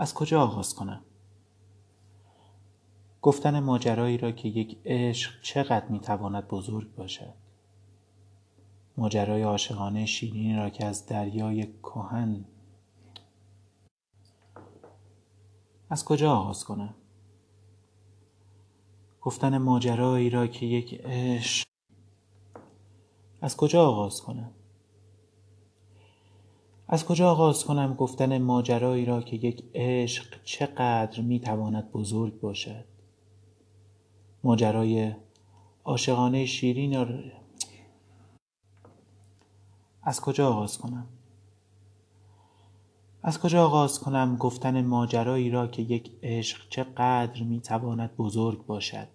از کجا آغاز کنم؟ گفتن ماجرایی را که یک عشق چقدر می‌تواند بزرگ باشد. ماجرای عاشقانه شیرینی را که از دریای کهن از کجا آغاز کنم؟ گفتن ماجرایی را که یک عشق از کجا آغاز کنم؟ از کجا آغاز کنم گفتن ماجرایی را که یک عشق چقدر می‌تواند بزرگ باشد؟ ماجرای عاشقانه شیرین را از کجا آغاز کنم؟ از کجا آغاز کنم گفتن ماجرایی را که یک عشق چقدر می‌تواند بزرگ باشد؟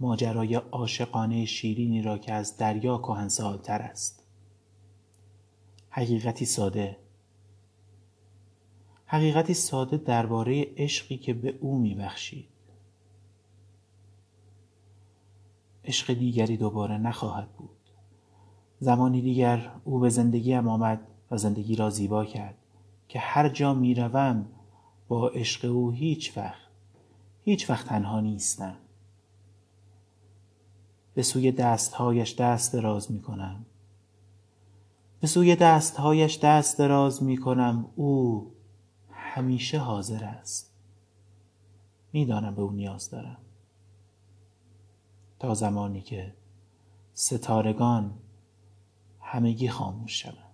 ماجرای عاشقانه شیرینی را که از دریا کهنسالتر است. حقیقتی ساده. حقیقتی ساده درباره عشقی که به او میبخشید. عشق دیگری دوباره نخواهد بود. زمانی دیگر او به زندگیم آمد و زندگی را زیبا کرد که هر جا می‌روم با عشق او هیچ وقت هیچ وقت تنها نیستم. به سوی دستهایش دست دراز می‌کنم. به سوی دستهایش دست دراز می‌کنم او همیشه حاضر است. می‌دانم به او نیاز دارم. تا زمانی که ستارگان همگی خاموش شوند.